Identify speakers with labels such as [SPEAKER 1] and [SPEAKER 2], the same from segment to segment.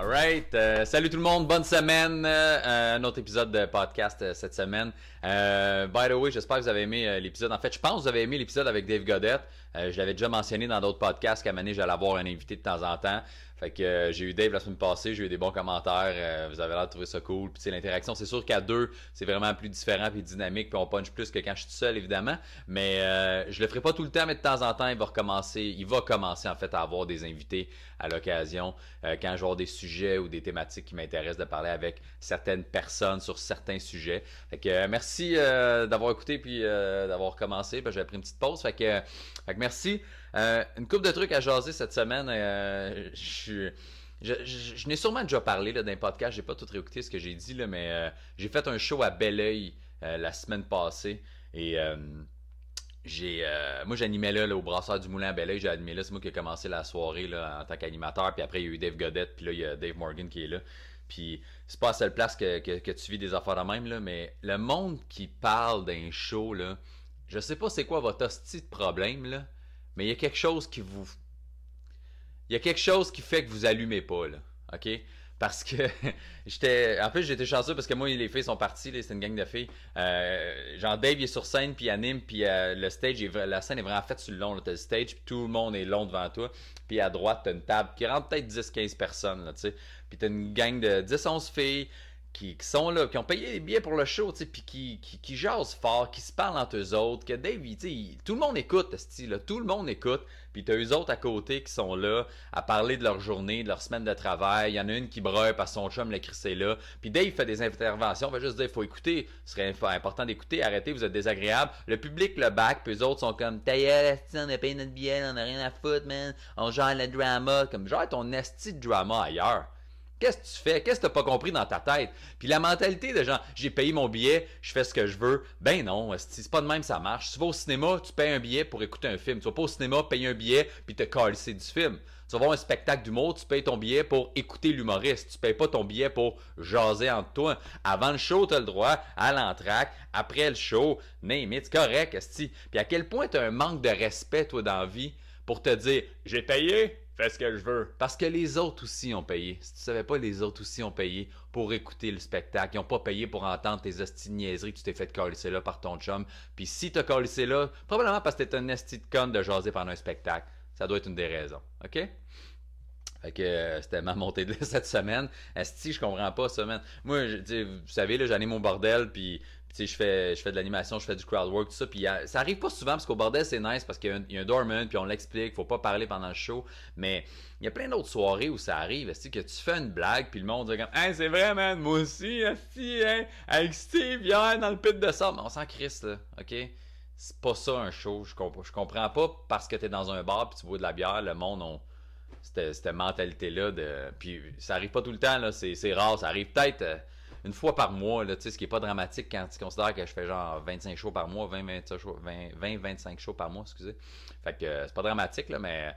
[SPEAKER 1] Alright, euh, salut tout le monde, bonne semaine, euh, un autre épisode de podcast euh, cette semaine. by the way, j'espère que vous avez aimé l'épisode. En fait, je pense que vous avez aimé l'épisode avec Dave Godette. Je l'avais déjà mentionné dans d'autres podcasts qu'à Mané, j'allais avoir un invité de temps en temps. Fait que euh, j'ai eu Dave la semaine passée, j'ai eu des bons commentaires, euh, vous avez l'air de trouver ça cool. Puis l'interaction, c'est sûr qu'à deux, c'est vraiment plus différent puis dynamique, puis on punch plus que quand je suis seul évidemment, mais euh, je le ferai pas tout le temps mais de temps en temps, il va recommencer, il va commencer en fait à avoir des invités à l'occasion quand je vais avoir des sujets ou des thématiques qui m'intéressent de parler avec certaines personnes sur certains sujets. Fait que merci d'avoir écouté puis d'avoir commencé, j'avais pris une petite pause. Fait que merci. Euh, une coupe de trucs à jaser cette semaine. Euh, je, je, n'ai sûrement déjà parlé là, dans un podcast, j'ai pas tout réécouté ce que j'ai dit, là, mais euh, j'ai fait un show à Belleuil la semaine passée. Et j'ai moi j'animais là, au Brasseur du Moulin à Belleuil, j'ai animé là, c'est moi qui ai commencé la soirée là, en tant qu'animateur, puis après il y a eu Dave Godette, puis là il y a Dave Morgan qui est là. Puis c'est pas la seule place que, que, tu vis des affaires de même, là, mais le monde qui parle d'un show, là, je sais pas c'est quoi votre hostie de problème, là, mais il y a quelque chose qui vous. Il y a quelque chose qui fait que vous allumez pas, là. OK? Parce que j'étais. En plus, j'étais chanceux parce que moi, les filles sont parties, c'est une gang de filles. Euh, genre, Dave il est sur scène, puis anime, puis euh, le stage, est, la scène est vraiment faite sur le long. T'as le stage, puis tout le monde est long devant toi. Puis à droite, t'as une table qui rentre peut-être 10-15 personnes, là, tu sais. Puis t'as une gang de 10-11 filles qui, sont là, qui ont payé les billets pour le show, tu puis qui, qui, jasent fort, qui se parlent entre eux autres, que Dave, tu tout le monde écoute, style, tout le monde écoute, puis t'as eux autres à côté qui sont là à parler de leur journée, de leur semaine de travail. Il y en a une qui brûle parce que son chum l'a crissé là. Puis Dave fait des interventions, on va juste dire, faut écouter, ce serait important d'écouter, arrêtez, vous êtes désagréable. Le public le back, puis eux autres sont comme, ta on a payé notre billet, on a rien à foutre, man, on gère le drama, comme genre ton esti de drama ailleurs. Qu'est-ce que tu fais? Qu'est-ce que t'as pas compris dans ta tête? Puis la mentalité de genre, j'ai payé mon billet, je fais ce que je veux. Ben non, c'est pas de même ça marche. Tu vas au cinéma, tu payes un billet pour écouter un film. Tu vas pas au cinéma payer un billet puis te calisser du film. Tu vas voir un spectacle d'humour, tu payes ton billet pour écouter l'humoriste. Tu payes pas ton billet pour jaser entre toi. Avant le show, t'as le droit, à l'entraque, après le show, mais c'est correct, esti. Puis à quel point t'as un manque de respect, toi, dans la vie, pour te dire, j'ai payé, Fais ce que je veux. Parce que les autres aussi ont payé. Si tu savais pas, les autres aussi ont payé pour écouter le spectacle. Ils ont pas payé pour entendre tes hosties niaiseries que tu t'es fait calisser là par ton chum. Puis si t'as calisser là, probablement parce que t'es un esti de con de jaser pendant un spectacle. Ça doit être une des raisons. OK? Fait que euh, c'était ma montée de cette semaine. Esti, je comprends pas man. Moi, je, vous savez, là, ai mon bordel, puis je fais, je fais de l'animation, je fais du crowd work, tout ça. Puis ça arrive pas souvent parce qu'au bordel, c'est nice parce qu'il y, a un, dormant, puis on l'explique, faut pas parler pendant le show. Mais il y a plein d'autres soirées où ça arrive, que tu fais une blague, puis le monde dit comme, hey, c'est vrai, man, moi aussi, hein, avec Steve, hier, dans le pit de sable. On s'en crisse, là, ok? C'est pas ça un show. Je, comprends, je comprends pas parce que t'es dans un bar puis tu bois de la bière, le monde, on cette, cette mentalité-là de. Puis ça arrive pas tout le temps, là, c'est, rare. Ça arrive peut-être euh, une fois par mois, là, ce qui est pas dramatique quand tu considères que je fais genre 25 shows par mois, 20, 25 shows par mois, excusez. Fait que euh, c'est pas dramatique, là, mais.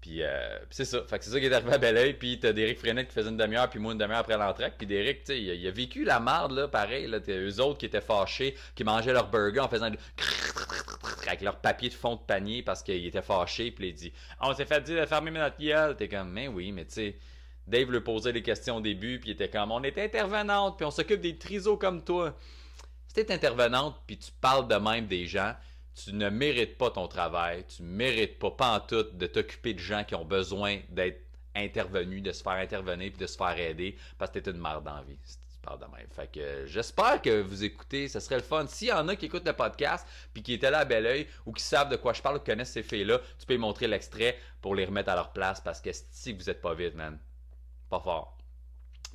[SPEAKER 1] Puis, euh, c'est ça. Fait que c'est ça qui est arrivé à Belleuil. Puis t'as Derek Frenette qui faisait une demi-heure, puis moi une demi-heure après l'entrée. Puis Derek, tu sais, il, a vécu la marde, là, pareil. Là, eux autres qui étaient fâchés, qui mangeaient leur burger en faisant du... avec leur papier de fond de panier parce qu'ils étaient fâchés. Puis il dit On s'est fait dire de fermer notre gueule. T'es comme, mais oui, mais tu sais. Dave lui posait des questions au début, puis il était comme, on est intervenante, puis on s'occupe des trisos comme toi. Si t'es intervenante, puis tu parles de même des gens, tu ne mérites pas ton travail, tu mérites pas, pas en tout, de t'occuper de gens qui ont besoin d'être intervenus, de se faire intervenir, puis de se faire aider, parce que t'es une merde dans vie. tu parles de même. Fait que j'espère que vous écoutez, ce serait le fun. S'il y en a qui écoutent le podcast, puis qui étaient là à bel oeil, ou qui savent de quoi je parle, qui connaissent ces filles-là, tu peux y montrer l'extrait pour les remettre à leur place, parce que si vous êtes pas vite, man, pas fort.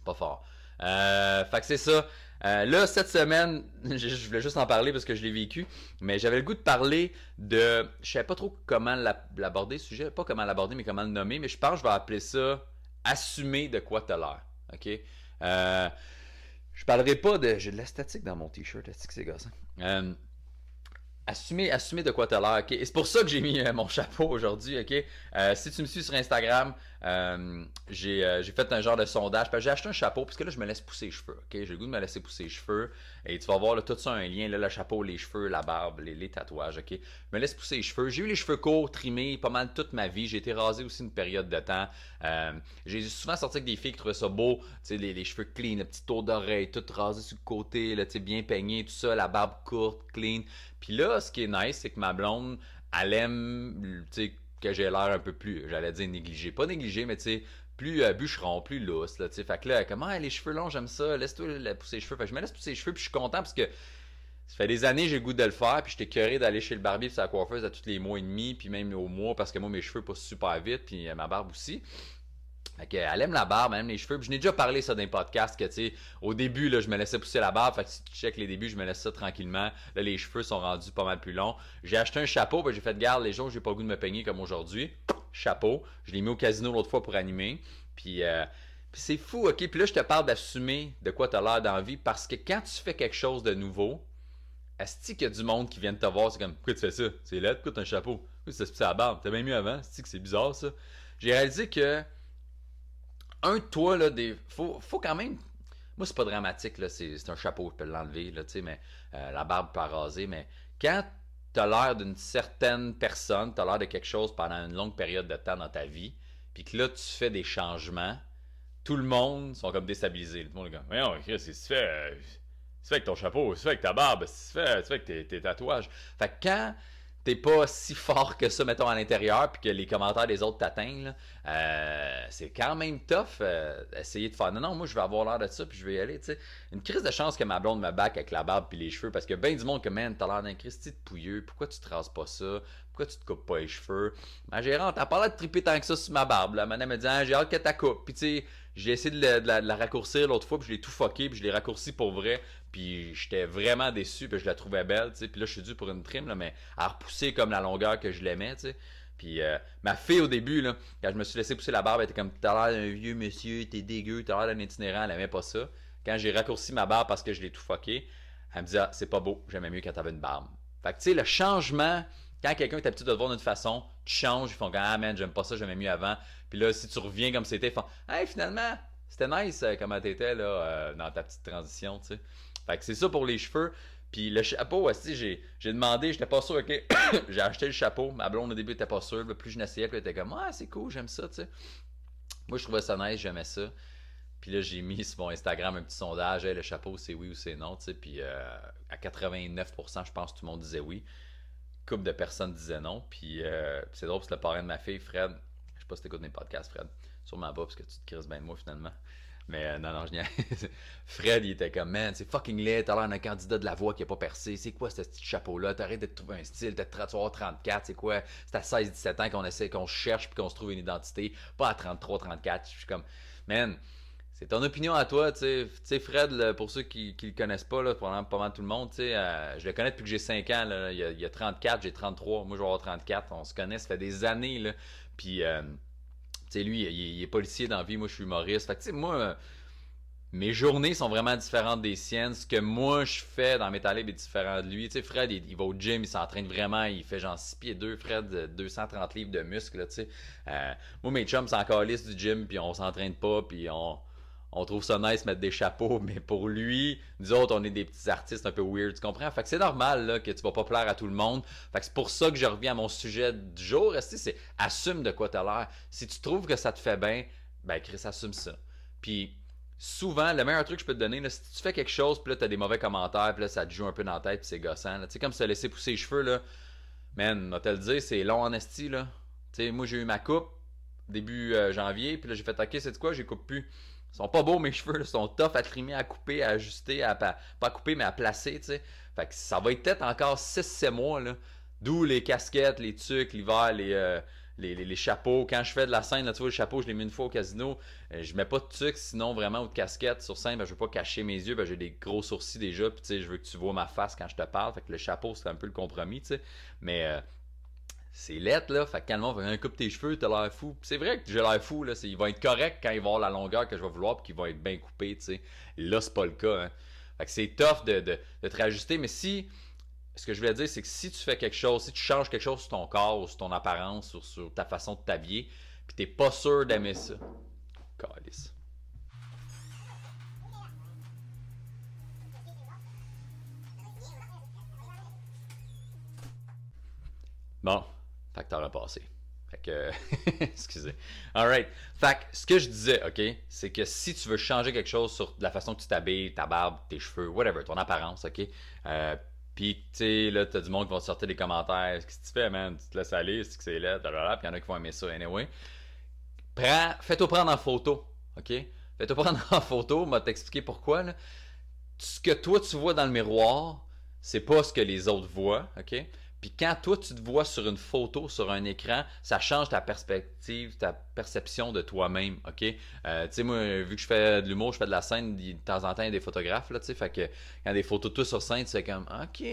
[SPEAKER 1] Pas fort. Euh, fait que c'est ça. Euh, là, cette semaine, je, voulais juste en parler parce que je l'ai vécu, mais j'avais le goût de parler de... Je savais pas trop comment l'aborder, ce sujet. Pas comment l'aborder, mais comment le nommer, mais je pense que je vais appeler ça « Assumer de quoi t'as l'air ». OK? Euh, je parlerai pas de... J'ai de la statique dans mon t-shirt, c'est gossant? Assumer, assumer de quoi tu as l'air, ok? Et c'est pour ça que j'ai mis mon chapeau aujourd'hui, ok? Si tu me suis sur Instagram, euh, j'ai fait un genre de sondage. J'ai acheté un chapeau parce que là, je me laisse pousser les cheveux, ok? J'ai le goût de me laisser pousser les cheveux. Et tu vas voir là, tout ça un lien, là, le chapeau, les cheveux, la barbe, les, tatouages, ok? Je me laisse pousser les cheveux. J'ai eu les cheveux courts, trimés, pas mal toute ma vie. J'ai été rasé aussi une période de temps. j'ai souvent sorti avec des filles qui trouvaient ça beau, tu sais, les, cheveux clean, le petit tour d'oreille, tout rasé sur le côté, là, bien peigné, tout ça, la barbe courte, clean. Puis là, ce qui est nice, c'est que ma blonde, elle aime, tu sais, que j'ai l'air un peu plus, j'allais dire négligé. Pas négligé, mais tu sais, plus euh, bûcheron, plus lousse, là, tu sais. Fait que là, comment, les cheveux longs, j'aime ça, laisse-toi pousser les cheveux. Fait que je me laisse pousser les cheveux, puis je suis content parce que ça fait des années j'ai le goût de le faire, puis j'étais curé d'aller chez le barbier puis sa coiffeuse à tous les mois et demi, puis même au mois, parce que moi, mes cheveux poussent super vite, puis euh, ma barbe aussi elle aime la barbe, elle aime les cheveux. je n'ai déjà parlé ça dans un podcast que, tu sais, au début, là, je me laissais pousser la barbe. Fait que si tu check les débuts, je me laisse ça tranquillement. Là, les cheveux sont rendus pas mal plus longs. J'ai acheté un chapeau, j'ai fait garde les jours j'ai pas le goût de me peigner comme aujourd'hui. Chapeau. Je l'ai mis au casino l'autre fois pour animer. Puis, euh, puis c'est fou, ok? Puis là, je te parle d'assumer de quoi tu as l'air d'envie parce que quand tu fais quelque chose de nouveau, est-ce qu'il y a du monde qui vient te voir? C'est comme, pourquoi tu fais ça? C'est là, pourquoi t'as un chapeau? c'est ça la barbe? T'as bien mieux avant? cest que c'est bizarre ça? J'ai réalisé que un toi, là, des. Faut, faut quand même. Moi, c'est pas dramatique, là. C'est un chapeau, je peux l'enlever, là, tu sais, mais euh, la barbe pas raser. Mais quand t'as l'air d'une certaine personne, t'as l'air de quelque chose pendant une longue période de temps dans ta vie, puis que là, tu fais des changements, tout le monde sont comme déstabilisés. Tout le monde est comme, voyons, Chris, c'est ce fait. C'est fait avec ton chapeau, c'est fait avec ta barbe, c'est fait, fait avec tes, tes tatouages? Fait que quand t'es pas si fort que ça, mettons, à l'intérieur, puis que les commentaires des autres t'atteignent, euh, c'est quand même tough euh, essayer de faire non, non, moi je vais avoir l'air de ça, puis je vais y aller, tu sais. Une crise de chance que ma blonde me back avec la barbe puis les cheveux, parce que ben du monde que, man, t'as l'air d'un Christy de pouilleux, pourquoi tu te rases pas ça, pourquoi tu te coupes pas les cheveux? Ma gérante, pas l'air de triper tant que ça sur ma barbe, là. Madame me dit, ah, j'ai hâte que ta coupe, puis tu sais, j'ai essayé de la, raccourcir l'autre fois, puis je l'ai tout fucké, puis je l'ai raccourci pour vrai. Puis j'étais vraiment déçu, puis je la trouvais belle, tu sais. Puis là, je suis dû pour une trim, là, mais à repousser comme la longueur que je l'aimais, tu sais. Puis euh, ma fille, au début, là, quand je me suis laissé pousser la barbe, elle était comme T'as l'air d'un vieux monsieur, t'es dégueu, t'as l'air d'un itinérant, elle aimait pas ça. Quand j'ai raccourci ma barbe parce que je l'ai tout fucké, elle me dit ah, c'est pas beau, j'aimais mieux quand t'avais une barbe. Fait que tu sais, le changement, quand quelqu'un est habitué de te voir d'une façon, tu changes, ils font Ah man, j'aime pas ça, j'aimais mieux avant. Puis là, si tu reviens comme c'était, font Hey, finalement, c'était nice euh, comment t'étais là, euh, dans ta petite transition, tu sais. Fait que c'est ça pour les cheveux. Puis le chapeau aussi, j'ai, j'ai demandé, j'étais pas sûr, ok. j'ai acheté le chapeau. Ma blonde au début était pas sûre. Plus je n'essayais, plus elle était comme, ah, c'est cool, j'aime ça, tu sais. Moi, je trouvais ça nice, j'aimais ça. Puis là, j'ai mis sur mon Instagram un petit sondage, le chapeau, c'est oui ou c'est non, tu sais. Puis euh, à 89%, je pense que tout le monde disait oui. Couple de personnes disaient non. Puis c'est drôle, c'est le parrain de ma fille, Fred. Pas si t'écoutes mes podcasts, Fred. Sûrement pas, parce que tu te crises bien de moi, finalement. Mais euh, non, non, je Fred, il était comme, man, c'est fucking laid, t'as l'air d'un candidat de la voix qui a pas percé. C'est quoi ce petit chapeau-là? T'arrêtes de te trouver un style, t'as 34, c'est quoi? C'est à 16-17 ans qu'on essaie, qu'on cherche puis qu'on se trouve une identité, pas à 33, 34. Je suis comme, man, c'est ton opinion à toi, tu sais. Fred, pour ceux qui, qui le connaissent pas, là, probablement pas mal tout le monde, tu sais, euh, je le connais depuis que j'ai 5 ans, il, y a, a, 34, j'ai 33, moi je vais avoir 34, on se connaît, ça fait des années, là. Puis, euh, sais, lui, il, est policier dans la vie, moi je suis humoriste. Fait que, tu sais, moi, mes journées sont vraiment différentes des siennes. Ce que moi je fais dans mes talibs est différent de lui. Tu sais, Fred, il, va au gym, il s'entraîne vraiment, il fait genre 6 pieds 2, Fred, 230 livres de muscles, tu sais. Euh, moi, mes chums, c'est encore liste du gym, puis on s'entraîne pas, puis on on trouve ça nice mettre des chapeaux, mais pour lui, nous autres, on est des petits artistes un peu weird, tu comprends? Fait que c'est normal que tu vas pas plaire à tout le monde. Fait que c'est pour ça que je reviens à mon sujet du jour. C'est assume de quoi tu as l'air. Si tu trouves que ça te fait bien, ben Chris, assume ça. Puis souvent, le meilleur truc que je peux te donner, si tu fais quelque chose, puis là, tu as des mauvais commentaires, puis là, ça te joue un peu dans la tête, puis c'est gossant. Tu sais, comme se laisser pousser les cheveux, là, man, on te le dire, c'est long en esti, là. Tu sais, moi, j'ai eu ma coupe début euh, janvier, puis là, j'ai fait, ok, c'est quoi, j'ai coupe plus. Ils sont pas beaux mes cheveux, ils sont tough à trimer, à couper, à ajuster, à pas, pas couper mais à placer, tu sais. Fait ça va être peut-être encore 6-7 mois là. D'où les casquettes, les tucs, l'hiver, euh, les, les, les, chapeaux. Quand je fais de la scène, là, tu vois, le chapeau, je l'ai mis une fois au casino. Euh, je mets pas de tucs sinon vraiment ou de casquette sur scène, ben, je veux pas cacher mes yeux, ben, j'ai des gros sourcils déjà, puis je veux que tu vois ma face quand je te parle. Fait le chapeau, c'est un peu le compromis, tu sais. Mais euh, c'est lettre, là. Fait que quand le monde coupe tes cheveux, t'as l'air fou. c'est vrai que j'ai l'air fou, là. Il va être correct quand il va avoir la longueur que je vais vouloir, puis qu'il va être bien coupé, tu sais. Là, c'est pas le cas, hein. Fait que c'est tough de, de, te réajuster, mais si ce que je voulais dire, c'est que si tu fais quelque chose, si tu changes quelque chose sur ton corps ou sur ton apparence ou sur ta façon de t'habiller, puis t'es pas sûr d'aimer ça. Calice. Bon, fait que t'as repassé. Fait que, excusez. Alright. Fait que, ce que je disais, ok, c'est que si tu veux changer quelque chose sur la façon que tu t'habilles, ta barbe, tes cheveux, whatever, ton apparence, ok, euh, puis, tu sais, là, t'as du monde qui va sortir des commentaires. Qu'est-ce que tu fais, man? Tu te laisses aller, c'est que c'est là, puis il y en a qui vont aimer ça, anyway. Prends, fais-toi prendre en photo, OK? Fais-toi prendre en photo, m'a t'expliquer pourquoi, là. Ce que toi, tu vois dans le miroir, c'est pas ce que les autres voient, OK? Puis quand toi, tu te vois sur une photo, sur un écran, ça change ta perspective, ta perception de toi-même, OK? Euh, tu sais, moi, vu que je fais de l'humour, je fais de la scène, de temps en temps, il y a des photographes, là, tu sais, fait que quand des photos de toi sur scène, c'est comme, OK,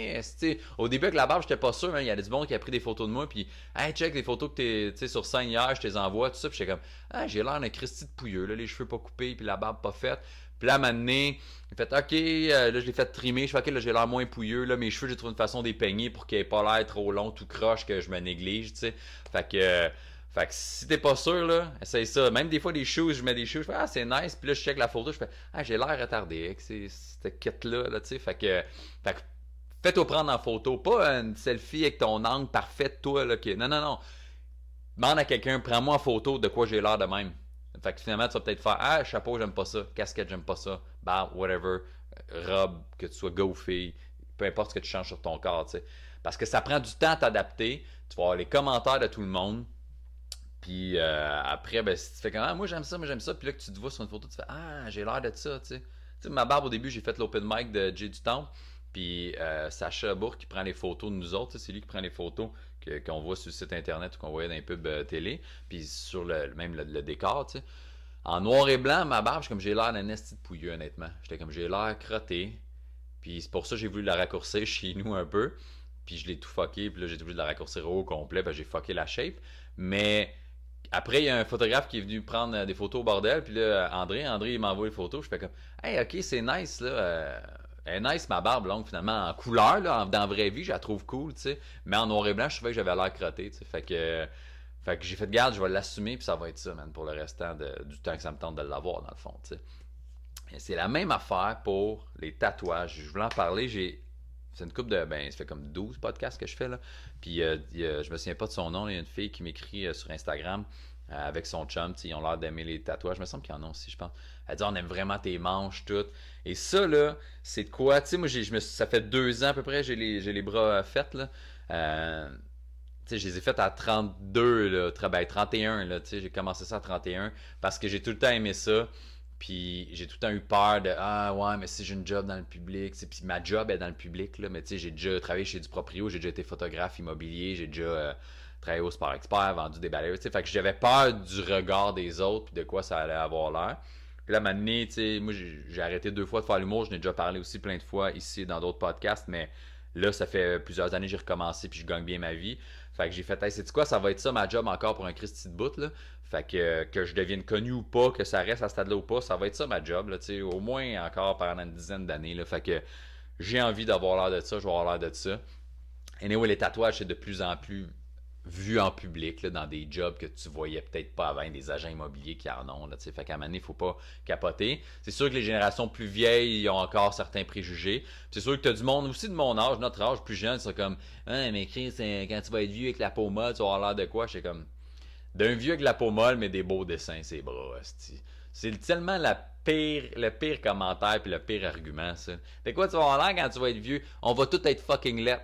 [SPEAKER 1] tu au début, avec la barbe, j'étais pas sûr, hein, il y a des bons qui a pris des photos de moi, puis, hey, check les photos que t'es, tu sur scène hier, je te les envoie, tout ça, puis j'étais comme, ah, j'ai l'air d'un Christy de pouilleux, là, les cheveux pas coupés, puis la barbe pas faite. Puis là, à donné, fait OK, euh, là, je l'ai fait trimer. Je fais OK, là, j'ai l'air moins pouilleux. Là, mes cheveux, j'ai trouvé une façon de les peigner pour qu'ils aient pas l'air trop long, tout croche, que je me néglige, tu sais. Fait que. Euh, fait que si t'es pas sûr, là, essaye ça. Même des fois, des shoes, je mets des shoes, je fais Ah, c'est nice. Puis là, je check la photo, je fais Ah, j'ai l'air retardé avec cette quête-là, là, tu sais. Fait que. Fait que fais-toi prendre en photo. Pas une selfie avec ton angle parfait, toi, là. Qui... Non, non, non. Demande à quelqu'un, prends-moi en photo de quoi j'ai l'air de même. Fait que finalement, tu vas peut-être faire Ah, chapeau, j'aime pas ça. Casquette, j'aime pas ça. Bah, whatever. Robe, que tu sois go Peu importe ce que tu changes sur ton corps, tu sais. Parce que ça prend du temps à t'adapter. Tu vas avoir les commentaires de tout le monde. Puis euh, après, ben, si tu fais comme Ah, moi j'aime ça, moi j'aime ça. Puis là que tu te vois sur une photo, tu fais Ah, j'ai l'air de ça, tu sais. Tu sais, ma barbe au début, j'ai fait l'open mic de Jay du Temple. Puis euh, Sacha Bourg qui prend les photos de nous autres, c'est lui qui prend les photos qu'on voit sur le site internet ou qu'on voyait dans les pubs euh, télé, puis sur le même le, décor. En noir et blanc, ma barbe, comme j'ai l'air d'un esti de pouilleux, honnêtement. J'étais comme j'ai l'air crotté. Puis c'est pour ça que j'ai voulu la raccourcir chez nous un peu. Puis je l'ai tout fucké. Puis là, j'ai voulu la raccourcir au complet. Puis j'ai fucké la shape. Mais après, il y a un photographe qui est venu prendre euh, des photos au bordel. Puis là, André, André, il m'envoie les photos. Je fais comme, hey, ok, c'est nice, là. Euh, nice ma barbe longue finalement en couleur là, dans la vraie vie, je la trouve cool, tu sais. Mais en noir et blanc, je trouvais que j'avais l'air crotté, tu sais. Fait que, fait que j'ai fait garde, je vais l'assumer puis ça va être ça, man, pour le restant du temps que ça me tente de l'avoir dans le fond, tu sais. C'est la même affaire pour les tatouages. Je voulais en parler, j'ai c'est une coupe de ben ça fait comme 12 podcasts que je fais là. Puis euh, je me souviens pas de son nom, il y a une fille qui m'écrit euh, sur Instagram euh, avec son chum, ils ont l'air d'aimer les tatouages. Je me semble qu'il y en a aussi, je pense. Elle dit on aime vraiment tes manches, tout. Et ça, là, c'est de quoi? Tu sais, moi, ça fait deux ans à peu près, j'ai les, bras faits, là. Euh, tu sais, je les ai faits à 32, là, 31, ben, là, tu sais, j'ai commencé ça à 31 parce que j'ai tout le temps aimé ça. Puis j'ai tout le temps eu peur de Ah ouais, mais si j'ai une job dans le public, puis ma job est dans le public, là, mais tu sais, j'ai déjà travaillé chez du proprio, j'ai déjà été photographe immobilier, j'ai déjà euh, travaillé au Sport Expert, vendu des balayeurs. Fait que j'avais peur du regard des autres puis de quoi ça allait avoir l'air. Puis là, maintenant, tu sais, moi, j'ai arrêté deux fois de faire l'humour. Je n'ai déjà parlé aussi plein de fois ici dans d'autres podcasts, mais là, ça fait plusieurs années que j'ai recommencé puis je gagne bien ma vie. Fait que j'ai fait, hey, c'est quoi, ça va être ça ma job encore pour un Christy de bout, là? Fait que, que je devienne connu ou pas, que ça reste à ce stade-là ou pas, ça va être ça ma job, là, tu au moins encore pendant une dizaine d'années, là. Fait que j'ai envie d'avoir l'air de ça, je vais avoir l'air de ça. Et anyway, les tatouages, c'est de plus en plus vu en public, là, dans des jobs que tu voyais peut-être pas avant, des agents immobiliers qui en ont. Là, fait qu'à un moment donné, faut pas capoter. C'est sûr que les générations plus vieilles ils ont encore certains préjugés. C'est sûr que tu as du monde aussi de mon âge, notre âge, plus jeune, c'est comme hein, mais Chris, quand tu vas être vieux avec la peau molle, tu vas avoir l'air de quoi? C'est comme d'un vieux avec la peau molle, mais des beaux dessins, c'est bras. C'est tellement la pire, le pire commentaire puis le pire argument, ça. Quoi, tu vas avoir l'air quand tu vas être vieux? On va tout être fucking let.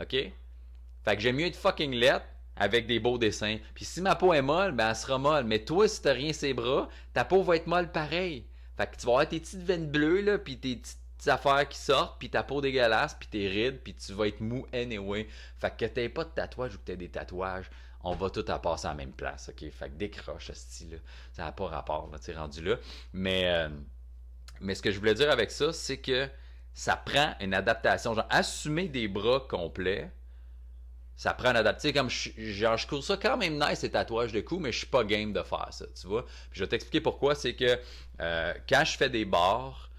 [SPEAKER 1] OK? Fait que j'aime mieux être fucking let avec des beaux dessins. Puis si ma peau est molle, ben elle sera molle. Mais toi, si t'as rien ses bras, ta peau va être molle pareil. Fait que tu vas avoir tes petites veines bleues, là, puis tes petites affaires qui sortent, puis ta peau dégueulasse, puis tes rides, puis tu vas être mou anyway. Fait que t'aies pas de tatouage ou que t'aies des tatouages, on va tout à passer à la même place, ok? Fait que décroche ce style-là. Ça n'a pas rapport, là, tu rendu là. Mais, euh, mais ce que je voulais dire avec ça, c'est que ça prend une adaptation. Genre, assumer des bras complets, ça prend un adapté. Comme je, genre, je ça quand même nice, ces tatouages de cou, mais je suis pas game de faire ça, tu vois. Puis je vais t'expliquer pourquoi. C'est que euh, quand je fais des bars,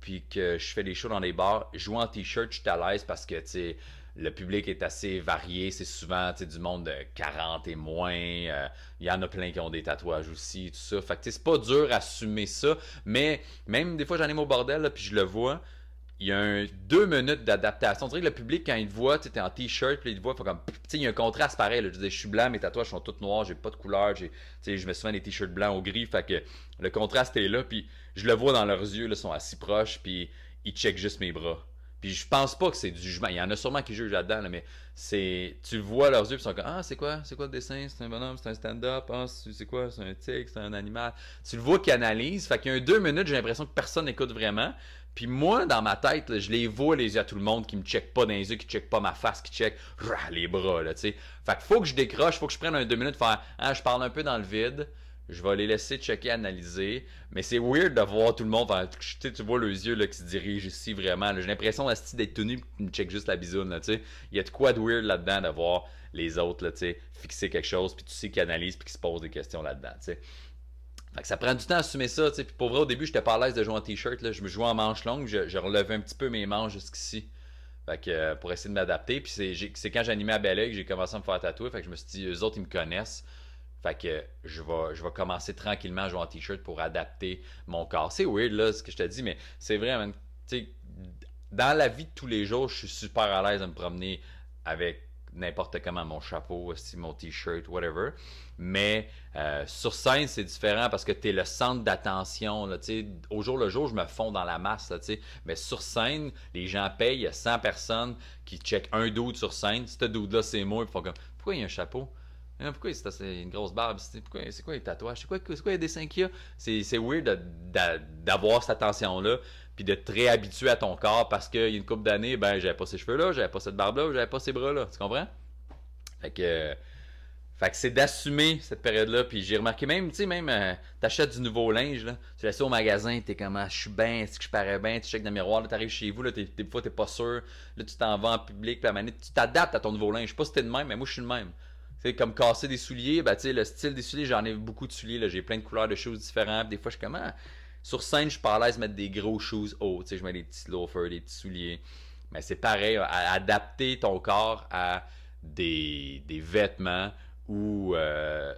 [SPEAKER 1] puis que je fais des shows dans des bars, jouer en t-shirt, je suis à l'aise parce que, tu sais, le public est assez varié. C'est souvent du monde de 40 et moins. Il y en a plein qui ont des tatouages aussi, tout ça. Fait c'est pas dur à assumer ça. Mais même des fois, j'en ai au bordel, puis je le vois il y a un deux minutes d'adaptation. On dirait que le public, quand il te voit, tu es en t-shirt, puis il te voit, faut comme, il y a un contraste pareil. Je, dis, je suis blanc, mes tatouages sont tous noirs, j'ai pas de couleur, j'ai, je mets souvent des t-shirts blancs au gris, fait que le contraste est là, puis je le vois dans leurs yeux, ils sont assis proches, puis ils checkent juste mes bras. Puis je pense pas que c'est du jugement. Il y en a sûrement qui jugent là-dedans, mais c'est. Tu vois leurs yeux, puis ils sont comme Ah, c'est quoi C'est quoi le dessin? C'est un bonhomme, c'est un stand-up Ah, c'est quoi? C'est un tigre, c'est un animal. Tu le vois qu'ils analysent. Fait qu'il y a un deux minutes, j'ai l'impression que personne n'écoute vraiment. Puis moi, dans ma tête, je les vois les yeux à tout le monde qui me check pas dans les yeux, qui check pas ma face, qui check les bras, là, tu. Fait qu'il faut que je décroche, faut que je prenne un deux minutes, faire, ah, je parle un peu dans le vide. Je vais les laisser checker, analyser. Mais c'est weird de voir tout le monde. tu, vois les yeux qui se dirigent ici vraiment. J'ai l'impression d'être tenu qui me check juste la bisoune. Là, Il y a de quoi de weird là-dedans de voir les autres là, fixer quelque chose, puis tu sais qu'ils analysent, puis qu'ils se posent des questions là-dedans. Fait que ça prend du temps à assumer ça, tu sais. Pour vrai, au début, j'étais pas à l'aise de jouer en t-shirt. Je me jouais en manche longue, je, relevais un petit peu mes manches jusqu'ici. Fait que euh, pour essayer de m'adapter. Puis c'est quand j'animais à Belleuil que j'ai commencé à me faire tatouer. Fait que je me suis dit, eux autres, ils me connaissent. Fait que je vais, je vais commencer tranquillement à jouer en t-shirt pour adapter mon corps. C'est weird, là, ce que je te dis, mais c'est vrai, tu sais, dans la vie de tous les jours, je suis super à l'aise de me promener avec n'importe comment, mon chapeau, aussi, mon t-shirt, whatever. Mais euh, sur scène, c'est différent parce que tu es le centre d'attention. Au jour le jour, je me fonds dans la masse. Là, mais sur scène, les gens payent. Il y a 100 personnes qui checkent un doute sur scène. Ce doute-là, c'est moi. Ils font comme Pourquoi il y a un chapeau? Hein, pourquoi c'est une grosse barbe? C'est quoi les tatouages? C'est quoi, quoi les dessins qu'il y a? C'est weird d'avoir cette attention-là puis de te réhabituer à ton corps parce qu'il y a une couple d'années, ben j'avais pas ces cheveux-là, j'avais pas cette barbe-là, j'avais pas ces bras-là. Tu comprends? Fait que. Fait que c'est d'assumer cette période-là. Puis j'ai remarqué même, tu sais, même, euh, t'achètes du nouveau linge, là. Tu laisses au magasin, t'es comme, ah, je suis bien, est-ce que je parais bien, tu checkes dans le miroir, là, t'arrives chez vous, là, des fois, t'es pas sûr. Là, tu t'en vas en public, puis la tu t'adaptes à ton nouveau linge. Je sais pas si t'es de même, mais moi, je suis le même. C'est comme casser des souliers, ben, tu sais, le style des souliers, j'en ai beaucoup de souliers, là. J'ai plein de couleurs de choses différentes. Des fois, je suis comme, ah, sur scène, je suis pas à l'aise mettre des gros shoes hauts. Tu sais, je mets des petits loafers, des petits souliers. Mais c'est pareil, adapter ton corps à des, vêtements ou euh,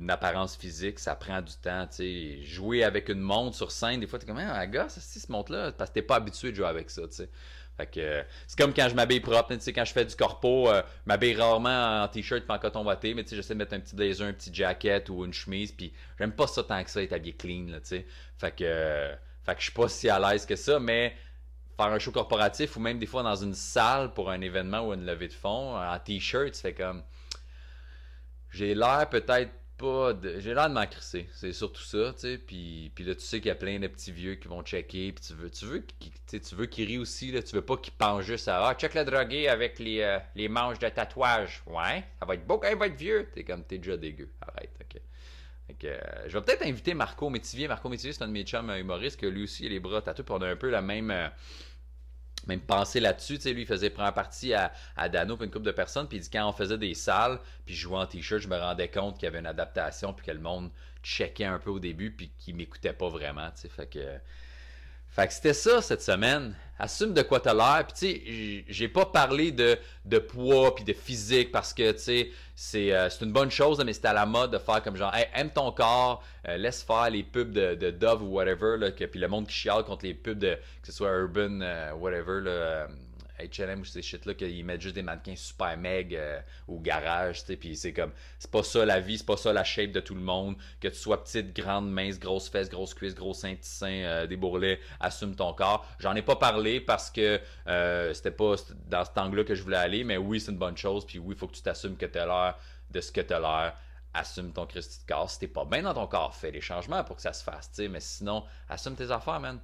[SPEAKER 1] une apparence physique, ça prend du temps. Tu sais. Jouer avec une montre sur scène, des fois, tu es comme, ah, gars, c'est ce montre-là, parce que t'es pas habitué de jouer avec ça. Tu sais c'est comme quand je m'habille propre, tu sais, quand je fais du corpo, euh, je m'habille rarement en t-shirt et en coton watté, mais tu sais, j'essaie de mettre un petit blazer, un petit jacket ou une chemise, puis j'aime pas ça tant que ça être habillé clean, tu sais. Fait que, fait que je suis pas si à l'aise que ça, mais faire un show corporatif ou même des fois dans une salle pour un événement ou une levée de fonds, en t-shirt, fais comme j'ai l'air peut-être j'ai l'air de m'en crisser. C'est surtout ça, tu sais. Puis, là, tu sais qu'il y a plein de petits vieux qui vont checker. Puis tu veux, tu veux, tu veux qu'ils rient aussi. Là. Tu veux pas qu'ils pensent juste à Ah, check le drogué avec les, euh, les manches de tatouage. Ouais, ça va être beau quand il va être vieux. T'es comme, t'es déjà dégueu. Arrête, ok. Euh, je vais peut-être inviter Marco Métivier. Marco Métivier, c'est un de mes chums humoristes que lui aussi, il a les bras tatoués. On a un peu la même. Euh, même penser là-dessus. Tu sais, lui, il faisait prendre partie à, à Dano puis une couple de personnes. Puis il quand on faisait des salles, puis je jouais en t-shirt, je me rendais compte qu'il y avait une adaptation, puis que le monde checkait un peu au début, puis qu'il m'écoutait pas vraiment. Tu sais, fait que fait que c'était ça cette semaine. Assume de quoi t'as l'air. Puis tu sais, j'ai pas parlé de, de poids puis de physique parce que tu sais, c'est euh, une bonne chose, mais c'était à la mode de faire comme genre, hey, aime ton corps, euh, laisse faire les pubs de, de Dove ou whatever, là, que, puis le monde qui chiale contre les pubs de, que ce soit Urban, euh, whatever, là, H&M ou ces shit-là qu'ils mettent juste des mannequins super meg euh, au garage, tu sais, puis c'est comme, c'est pas ça la vie, c'est pas ça la shape de tout le monde, que tu sois petite, grande, mince, grosse fesse, grosse cuisse, gros sein, petit sein, euh, des bourrelets, assume ton corps. J'en ai pas parlé parce que euh, c'était pas dans cet angle-là que je voulais aller, mais oui, c'est une bonne chose, puis oui, faut que tu t'assumes que t'as l'air de ce que t'as l'air assume ton Christy de corps. Si t'es pas bien dans ton corps, fais les changements pour que ça se fasse, tu sais, mais sinon, assume tes affaires, man.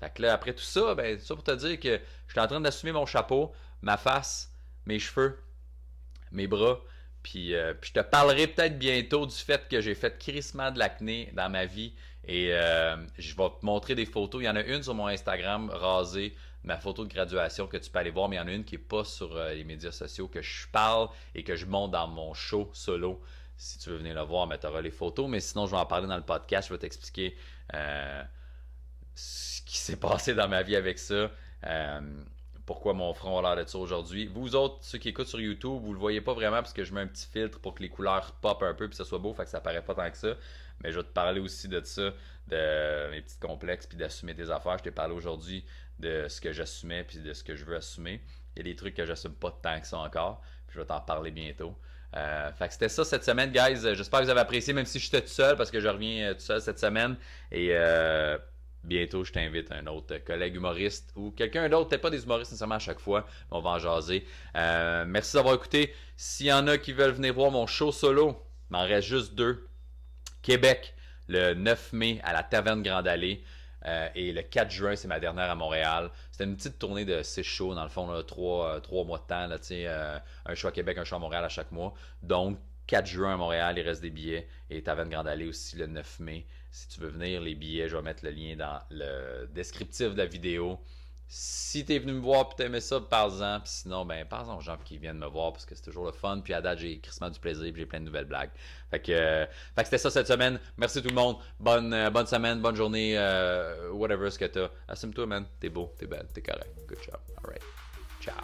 [SPEAKER 1] Fait que là, après tout ça, ben, ça pour te dire que je suis en train d'assumer mon chapeau, ma face, mes cheveux, mes bras. Puis, euh, puis je te parlerai peut-être bientôt du fait que j'ai fait crissement de l'acné dans ma vie. Et euh, je vais te montrer des photos. Il y en a une sur mon Instagram rasée, ma photo de graduation que tu peux aller voir, mais il y en a une qui n'est pas sur euh, les médias sociaux que je parle et que je monte dans mon show solo. Si tu veux venir le voir, tu auras les photos. Mais sinon, je vais en parler dans le podcast. Je vais t'expliquer ce qui s'est passé dans ma vie avec ça. Euh, pourquoi mon front a l'air de ça aujourd'hui. Vous autres, ceux qui écoutent sur YouTube, vous le voyez pas vraiment parce que je mets un petit filtre pour que les couleurs pop un peu puis que ça soit beau, fait que ça paraît pas tant que ça. Mais je vais te parler aussi de ça, de mes petits complexes puis d'assumer tes affaires. Je t'ai parlé aujourd'hui de ce que j'assumais puis de ce que je veux assumer. Il y a des trucs que j'assume pas tant que ça encore. Puis je vais t'en parler bientôt. Euh, fait que c'était ça cette semaine, guys. J'espère que vous avez apprécié, même si j'étais tout seul, parce que je reviens tout seul cette semaine. Et euh, bientôt, je t'invite un autre collègue humoriste ou quelqu'un d'autre, peut-être pas des humoristes nécessairement à chaque fois, mais on va en jaser. Euh, merci d'avoir écouté. S'il y en a qui veulent venir voir mon show solo, il m'en reste juste deux. Québec, le 9 mai à la Taverne Grande Allée. Euh, et le 4 juin, c'est ma dernière à Montréal. C'était une petite tournée de 6 shows, dans le fond, là, 3, euh, mois de temps. Là, euh, un show à Québec, un show à Montréal à chaque mois. Donc, 4 juin à Montréal, il reste des billets. Et Taverne Grande Allée aussi le 9 mai. Si tu veux venir, les billets, je vais mettre le lien dans le descriptif de la vidéo. Si t'es venu me voir pis t'aimais ça, parle-en. Sinon, ben, parle-en aux gens qui viennent me voir parce que c'est toujours le fun. Puis à date, j'ai crissement du plaisir pis j'ai plein de nouvelles blagues. Fait que, euh, fait que c'était ça cette semaine. Merci tout le monde. Bonne, euh, bonne semaine, bonne journée, euh, whatever ce que t'as. Assume-toi, man. T'es beau, t'es belle, t'es correct. Good job. Alright. Ciao.